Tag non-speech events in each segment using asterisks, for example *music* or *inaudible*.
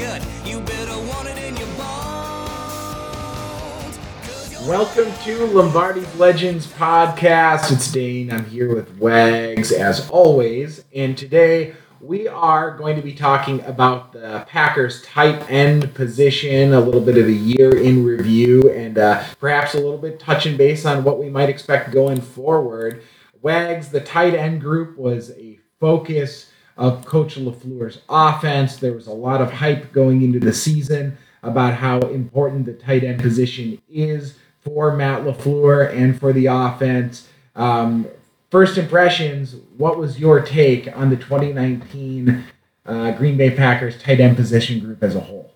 gut. You better want it in your bones. Welcome to Lombardi's Legends podcast. It's Dane. I'm here with Wags as always, and today we are going to be talking about the Packers tight end position, a little bit of a year in review, and uh, perhaps a little bit touching base on what we might expect going forward. Wags, the tight end group was a focus of Coach LaFleur's offense. There was a lot of hype going into the season about how important the tight end position is for Matt LaFleur and for the offense. Um, first impressions, what was your take on the 2019 uh, Green Bay Packers tight end position group as a whole?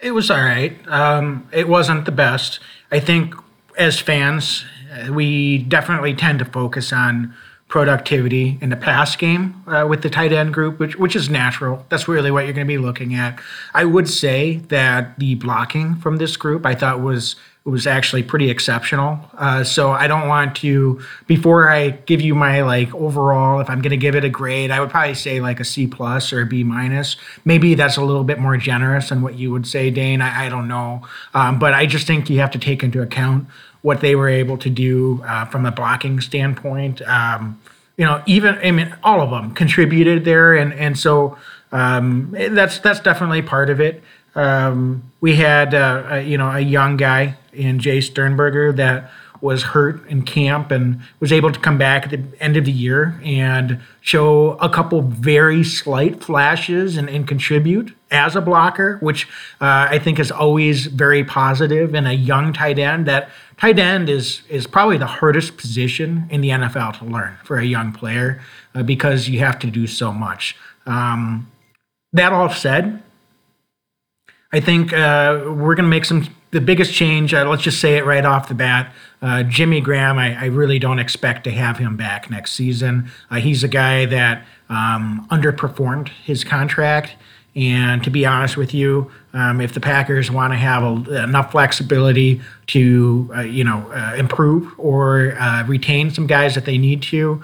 It was all right. Um, it wasn't the best. I think as fans, uh, we definitely tend to focus on productivity in the pass game uh, with the tight end group, which which is natural. That's really what you're going to be looking at. I would say that the blocking from this group I thought was was actually pretty exceptional. Uh, so I don't want to before I give you my like overall, if I'm going to give it a grade, I would probably say like a C plus or a B minus. Maybe that's a little bit more generous than what you would say, Dane. I, I don't know, um, but I just think you have to take into account what they were able to do uh, from a blocking standpoint. Um, you know, even I mean, all of them contributed there, and and so um, that's that's definitely part of it. Um, we had uh, a, you know a young guy in Jace Sternberger that was hurt in camp and was able to come back at the end of the year and show a couple very slight flashes and, and contribute as a blocker, which uh, I think is always very positive in a young tight end. That tight end is is probably the hardest position in the NFL to learn for a young player uh, because you have to do so much. Um, that all said, I think uh, we're going to make some the biggest change. Uh, let's just say it right off the bat. Uh, Jimmy Graham, I, I, really don't expect to have him back next season. Uh, he's a guy that um, underperformed his contract. And to be honest with you, um, if the Packers want to have a, enough flexibility to, uh, you know, uh, improve or uh, retain some guys that they need to,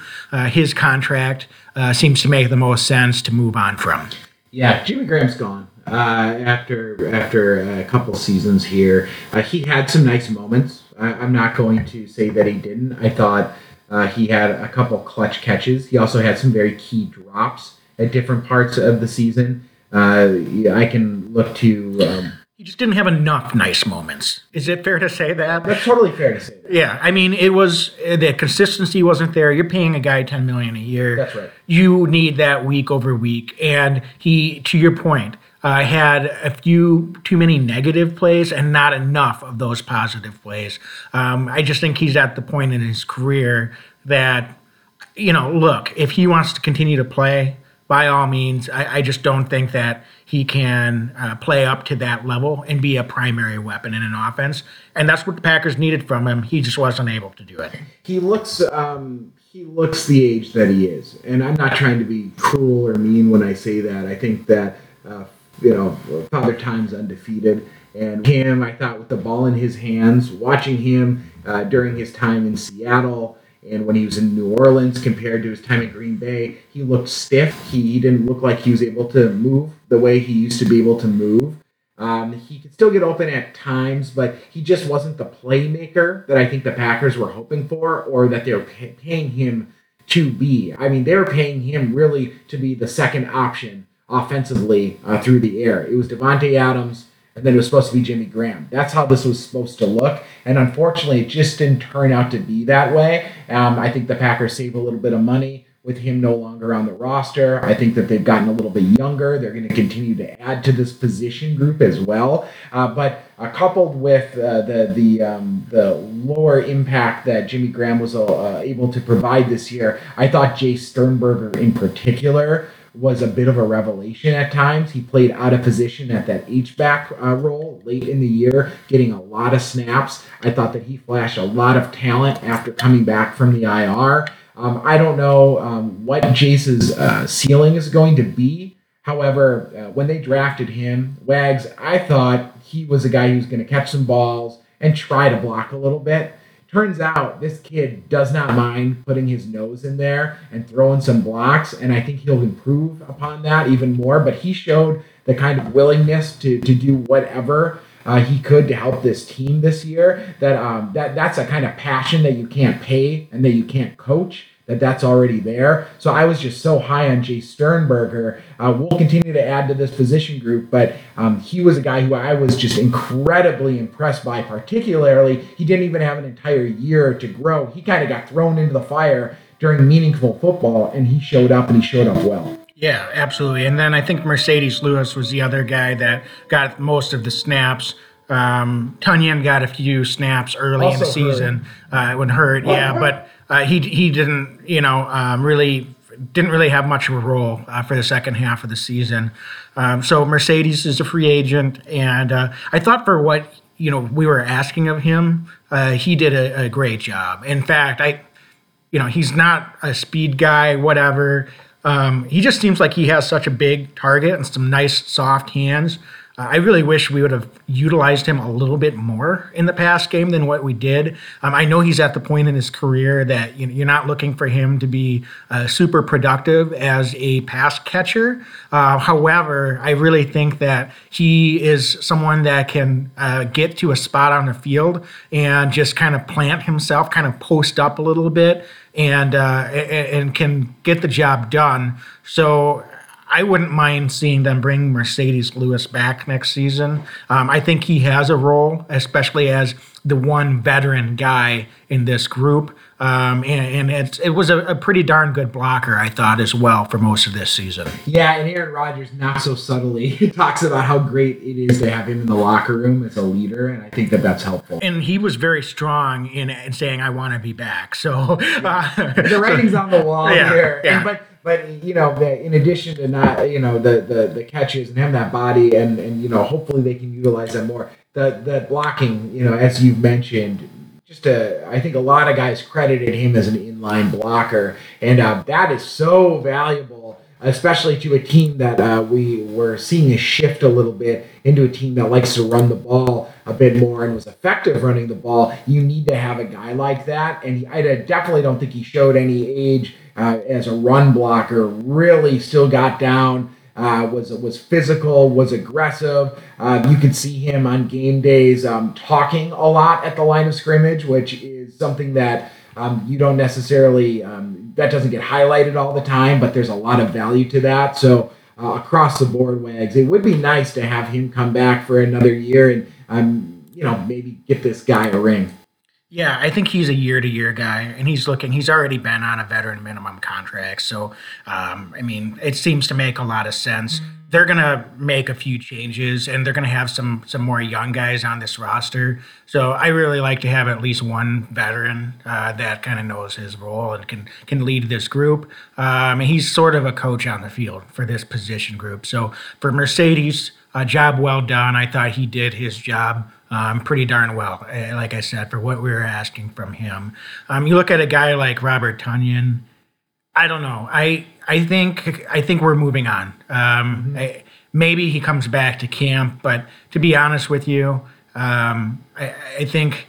his contract seems to make the most sense to move on from. Yeah, Jimmy Graham's gone uh, after after a couple seasons here. Uh, he had some nice moments. I, am not going to say that he didn't. I thought uh, he had a couple clutch catches. He also had some very key drops at different parts of the season. Uh, I can look to. Um, he just didn't have enough nice moments. Is it fair to say that? That's totally fair to say. That. Yeah, I mean, it was the consistency wasn't there. You're paying a guy ten million a year. That's right. You need that week over week, and he, to your point, uh, had a few too many negative plays and not enough of those positive plays. Um, I just think he's at the point in his career that, you know, look, if he wants to continue to play, by all means, I, I just don't think that he can uh, play up to that level and be a primary weapon in an offense. And that's what the Packers needed from him. He just wasn't able to do it. He looks. Um, he looks the age that he is, and I'm not trying to be cruel or mean when I say that. I think that uh, you know, Father Time's undefeated. And him, I thought, with the ball in his hands, watching him uh, during his time in Seattle and when he was in New Orleans compared to his time in Green Bay, he looked stiff. He, didn't look like he was able to move the way he used to be able to move. Um, he could still get open at times, but he just wasn't the playmaker that I think the Packers were hoping for or that they were pay- paying him to be. I mean, they were paying him really to be the second option offensively uh, through the air. It was Davante Adams, and then it was supposed to be Jimmy Graham. That's how this was supposed to look, and unfortunately, it just didn't turn out to be that way. Um, I think the Packers saved a little bit of money with him no longer on the roster. I think that they've gotten a little bit younger. They're going to continue to add to this position group as well. Uh, but uh, coupled with uh, the the um, the lower impact that Jimmy Graham was uh, able to provide this year, I thought Jace Sternberger in particular was a bit of a revelation at times. He played out of position at that H back uh, role late in the year, getting a lot of snaps. I thought that he flashed a lot of talent after coming back from the IR. Um, I don't know um, what Jace's uh, ceiling is going to be. However, uh, when they drafted him, Wags, I thought he was a guy who was going to catch some balls and try to block a little bit. Turns out this kid does not mind putting his nose in there and throwing some blocks, and I think he'll improve upon that even more. But he showed the kind of willingness to, to do whatever uh, he could to help this team this year. That um, that that's a kind of passion that you can't pay and that you can't coach that that's already there. So I was just so high on Jace Sternberger. Uh, we'll continue to add to this position group, but um, he was a guy who I was just incredibly impressed by. Particularly, he didn't even have an entire year to grow. He kind of got thrown into the fire during meaningful football, and he showed up and he showed up well. Yeah, absolutely. And then I think Marcedes Lewis was the other guy that got most of the snaps. Um, got a few snaps early in the Also season uh, when hurt, yeah, but uh, he he didn't, you know, um, really didn't really have much of a role uh, for the second half of the season. Um, so Marcedes is a free agent, and uh, I thought for what you know we were asking of him, uh, he did a, a great job. In fact, I you know, he's not a speed guy, whatever. Um, he just seems like he has such a big target and some nice soft hands. I really wish we would have utilized him a little bit more in the past game than what we did. Um, I know he's at the point in his career that you know, you're not looking for him to be uh, super productive as a pass catcher. Uh, however, I really think that he is someone that can uh, get to a spot on the field and just kind of plant himself, kind of post up a little bit, and uh, and, and can get the job done. So I wouldn't mind seeing them bring Marcedes Lewis back next season. Um, I think he has a role, especially as the one veteran guy in this group. Um, and and it's, it was a, a pretty darn good blocker, I thought, as well, for most of this season. Yeah, and Aaron Rodgers not so subtly *laughs* talks about how great it is to have him in the locker room as a leader, and I think that that's helpful. And he was very strong in, in saying, I want to be back. So *laughs* uh, the writing's on the wall *laughs* Yeah, here. yeah. And, but but you know, in addition to not you know the, the the catches and having that body and and you know hopefully they can utilize that more. The the blocking, you know, as you've mentioned, just a, I think a lot of guys credited him as an inline blocker, and uh, that is so valuable, especially to a team that uh, we were seeing a shift a little bit into a team that likes to run the ball a bit more and was effective running the ball. You need to have a guy like that, and he, I definitely don't think he showed any age uh, as a run blocker. Really, still got down uh, was was physical, was aggressive. Uh, you could see him on game days um, talking a lot at the line of scrimmage, which is something that um, you don't necessarily um, that doesn't get highlighted all the time, but there's a lot of value to that. So uh, across the board, Wags, it would be nice to have him come back for another year and um, you know maybe get this guy a ring. Yeah, I think he's a year to year guy, and he's looking. He's already been on a veteran minimum contract, so um, I mean, it seems to make a lot of sense. They're gonna make a few changes, and they're gonna have some some more young guys on this roster. So I really like to have at least one veteran uh, that kind of knows his role and can can lead this group. Um, and he's sort of a coach on the field for this position group. So for Marcedes, a job well done. I thought he did his job um, pretty darn well, uh, like I said, for what we were asking from him. Um, you look at a guy like Robert Tonyan. I don't know. I I think I think we're moving on. Um, I, maybe he comes back to camp, but to be honest with you, um, I, I think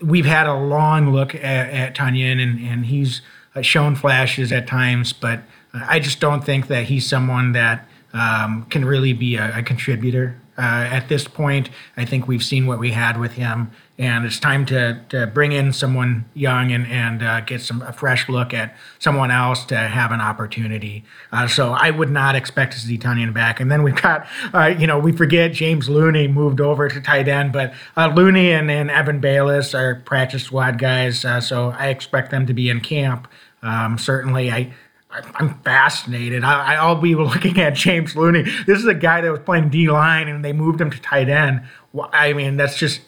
we've had a long look at, at Tonyan, and, and he's uh, shown flashes at times, but I just don't think that he's someone that um, can really be a, a contributor. Uh, at this point, I think we've seen what we had with him, and it's time to, to bring in someone young and, and uh, get some a fresh look at someone else to have an opportunity. Uh, so I would not expect to see Tonyan back. And then we've got, uh, you know, we forget James Looney moved over to tight end, but uh, Looney and, and Evan Baylis are practice squad guys, uh, so I expect them to be in camp. Um, certainly, I. I'm fascinated. I, I'll be looking at James Looney. This is a guy that was playing D line and they moved him to tight end. I mean, that's just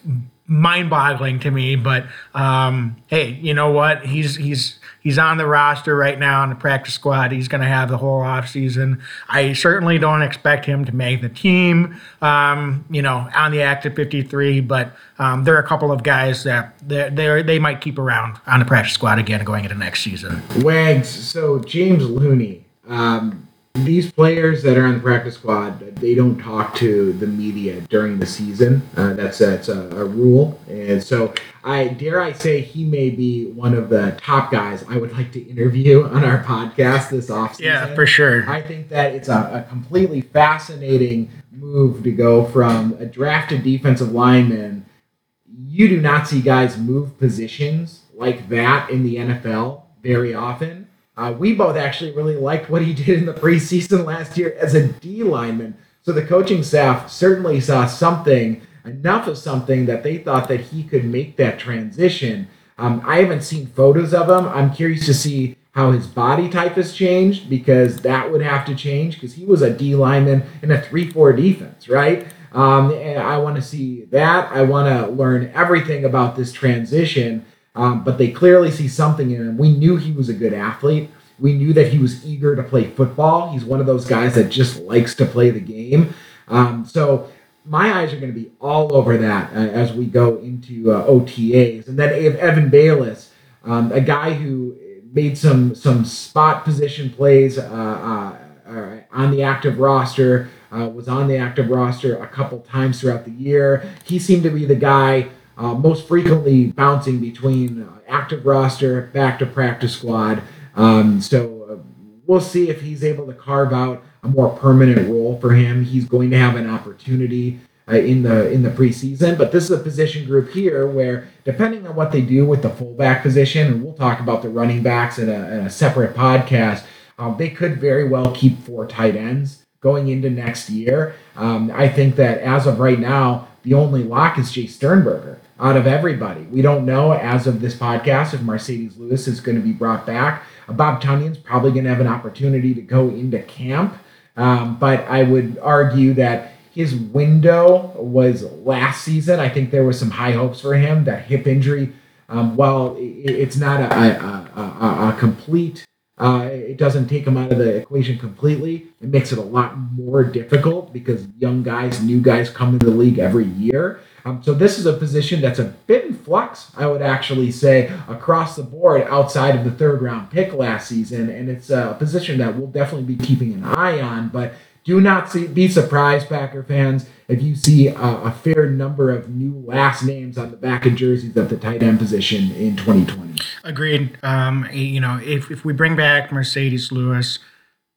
mind-boggling to me. But um, hey, you know what? He's he's he's on the roster right now on the practice squad. He's going to have the whole offseason. I certainly don't expect him to make the team. Um, you know, on the active 53, but um, there are a couple of guys that they they they might keep around on the practice squad again going into next season. Wags. So James Looney. Um, these players that are on the practice squad, they don't talk to the media during the season. Uh, that's that's a, a, rule, and so I dare I say he may be one of the top guys I would like to interview *laughs* on our podcast this offseason. Yeah, for sure. I think that it's a, a completely fascinating move to go from a drafted defensive lineman. You do not see guys move positions like that in the NFL very often uh, we both actually really liked what he *laughs* did in the preseason last year as a D lineman. So the coaching staff certainly saw something, enough of something that they thought that he could make that transition. Um, I haven't seen photos of him. I'm curious to see how his body type has changed because that would have to change because he was a D lineman in a 3 4 defense, right? Um, and I want to see that. I want to learn everything about this transition um, but they clearly see something in him. We knew he was a good athlete. We knew that he was eager to play football. He's one of those guys that just likes to play the game. Um, so my eyes are going to be all over that uh, as we go into uh, OTAs. And then Evan Baylis, um, a guy who made some some spot position plays uh, uh on the active roster, uh, was on the active roster a couple times throughout the year. He seemed to be the guy uh, most frequently bouncing between uh, active roster back to practice squad. Um, so uh, we'll see if he's able to carve out a more permanent role for him. He's going to have an opportunity uh, in the in the preseason, but this is a position group here where, depending on what they do with the fullback position, and we'll talk about the running backs in a, in a separate podcast, um, they could very well keep four tight ends going into next year. Um, I think that as of right now, the only lock is Jace Sternberger out of everybody. We don't know as of this podcast if Marcedes Lewis is going to be brought back. Uh, Bob Tonyan's probably going to have an opportunity to go into camp, um, but I would argue that his window was last season. I think there was some high hopes for him. That hip injury, um, while it's not a, a, a, a complete uh, it doesn't take him out of the equation completely. It makes it a lot more difficult because young guys, new guys come into the league every year. Um, so this is a position that's a bit in flux, I would actually say, across the board outside of the third round pick last season. And it's a position that we'll definitely be keeping an eye on. But do not see, be surprised, Packer fans, if you see a, a, fair number of new last names on the back of jerseys at the tight end position in 2020. Agreed. Um, you know, if, if we bring back Marcedes Lewis,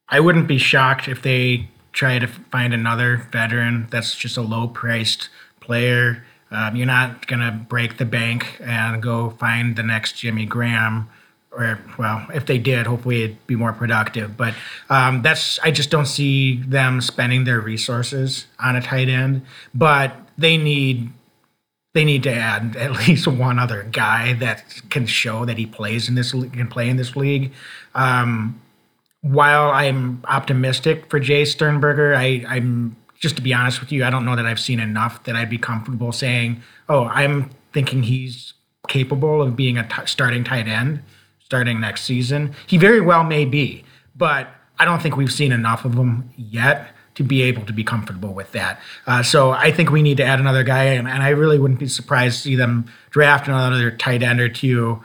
I wouldn't be shocked if they try to find another veteran that's just a low priced player. Um, you're not going to break the bank and go find the next Jimmy Graham. Or, well, if they did, hopefully it'd be more productive. But um, that's, I just don't see them spending their resources on a tight end. But they need they need to add *laughs* at least one other guy that can show that he plays in this can play in this league. Um, while I'm optimistic for Jace Sternberger, I, I'm just to be honest with you, I don't know that I've seen enough that I'd be comfortable saying, oh, I'm thinking he's capable of being a t- starting tight end starting next season. He very well may be, but I don't think we've seen enough of him yet to be able to be comfortable with that. Uh, so I think we need to add another guy, and, and I really wouldn't be surprised to see them draft another tight end or two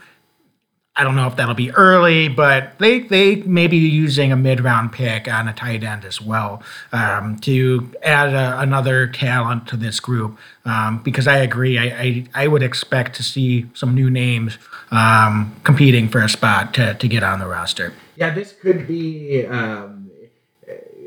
I don't know if that'll be early, but they they may be using a mid round pick on a tight end as well um, to add a, another talent to this group. Um, because I agree, I, I, I would expect to see some new names um, competing for a spot to to get on the roster. Yeah, this could be. Um,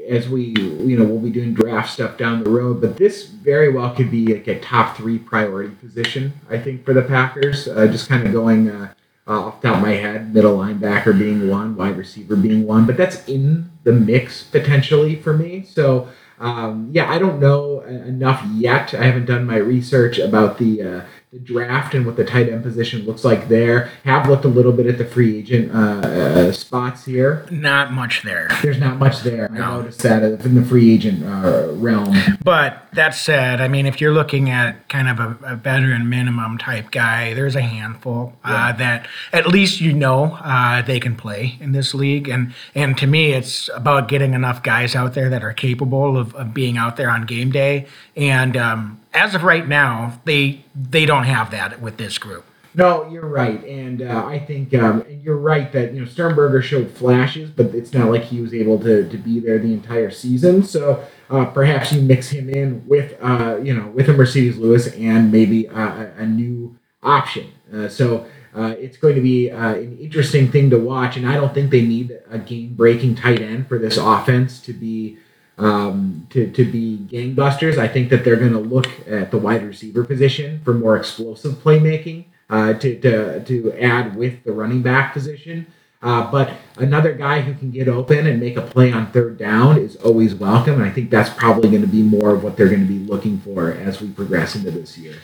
as we, you know, we'll be doing draft stuff down the road, but this very well could be like a top three priority position, I think, for the Packers. Uh, just kind of going uh, uh, off the top of my head, middle linebacker being one, wide receiver being one, but that's in the mix potentially for me. So, um, yeah, I don't know enough yet. I haven't done my research about the uh, the draft and what the tight end position looks like there. Have looked a little bit at the free agent uh, uh, spots here. Not much there. There's not much there. I noticed that in the free agent uh, realm. But that said, I mean, if you're looking at kind of a, a veteran minimum type guy, there's a handful uh, that at least you know uh, they can play in this league. And and to me, it's about getting enough guys out there that are capable of, of being out there on game day. And um, as of right now, they they don't have that with this group. No, you're right, and uh, I think um, and you're right that you know Sternberger showed flashes, but it's not like he was able to, to be there the entire season. So uh, perhaps you mix him in with uh, you know with a Marcedes Lewis and maybe a, a new option. Uh, so uh, it's going to be uh, an interesting thing to watch, and I don't think they need a game breaking tight end for this offense to be um, to, to be gangbusters. I think that they're going to look at the wide receiver position for more explosive playmaking uh, to, to, to add with the running back position. Uh, but another guy who can get open and make a play on third down is always welcome. And I think that's probably going to be more of what they're going to be looking for as we progress into this year.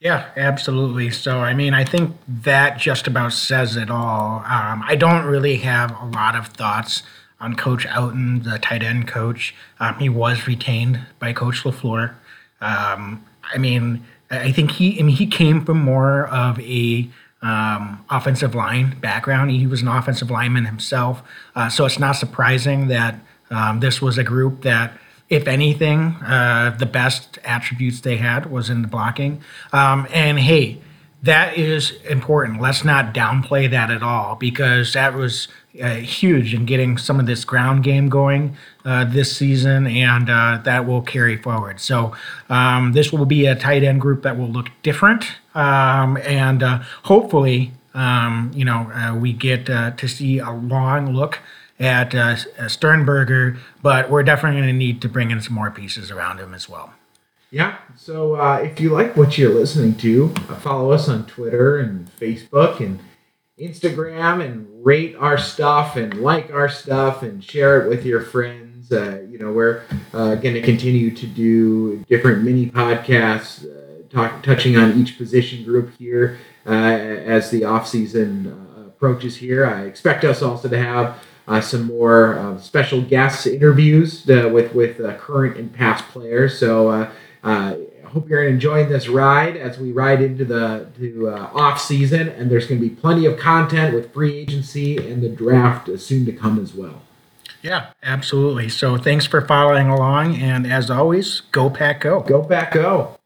Yeah, absolutely. So, I mean, I think that just about says it all. Um, I don't really have a lot of thoughts on Coach Outten, the tight end coach. Um, he was retained by Coach LaFleur. Um, I mean, I think he, I mean, he came from more of a um, offensive line background. He was an offensive lineman himself. Uh, so it's not surprising that um, this was a group that if anything, uh, the best attributes they had was in the blocking. Um, and hey, that is important. Let's not downplay that at all because that was uh, huge in getting some of this ground game going uh, this season, and uh, that will carry forward. So um, this will be a tight end group that will look different, um, and uh, hopefully, um, you know, uh, we get uh, to see a long look at Sternberger, but we're definitely going to need to bring in some more pieces around him as well. Yeah. So uh, if you like what you're listening to, uh, follow us on Twitter and Facebook and Instagram and rate our stuff and like our stuff and share it with your friends. Uh, you know, we're uh, going to continue to do different mini podcasts, uh, talk, touching on each position group here uh, as the off season approaches here. I expect us also to have uh, some more uh, special guests interviews uh, with with current and past players. So I hope you're enjoying this ride as we ride into the to uh, off season, and there's going to be plenty of content with free agency and the draft uh, soon to come as well. Yeah, absolutely. So thanks for following along, and as always, go pack go. Go back, go.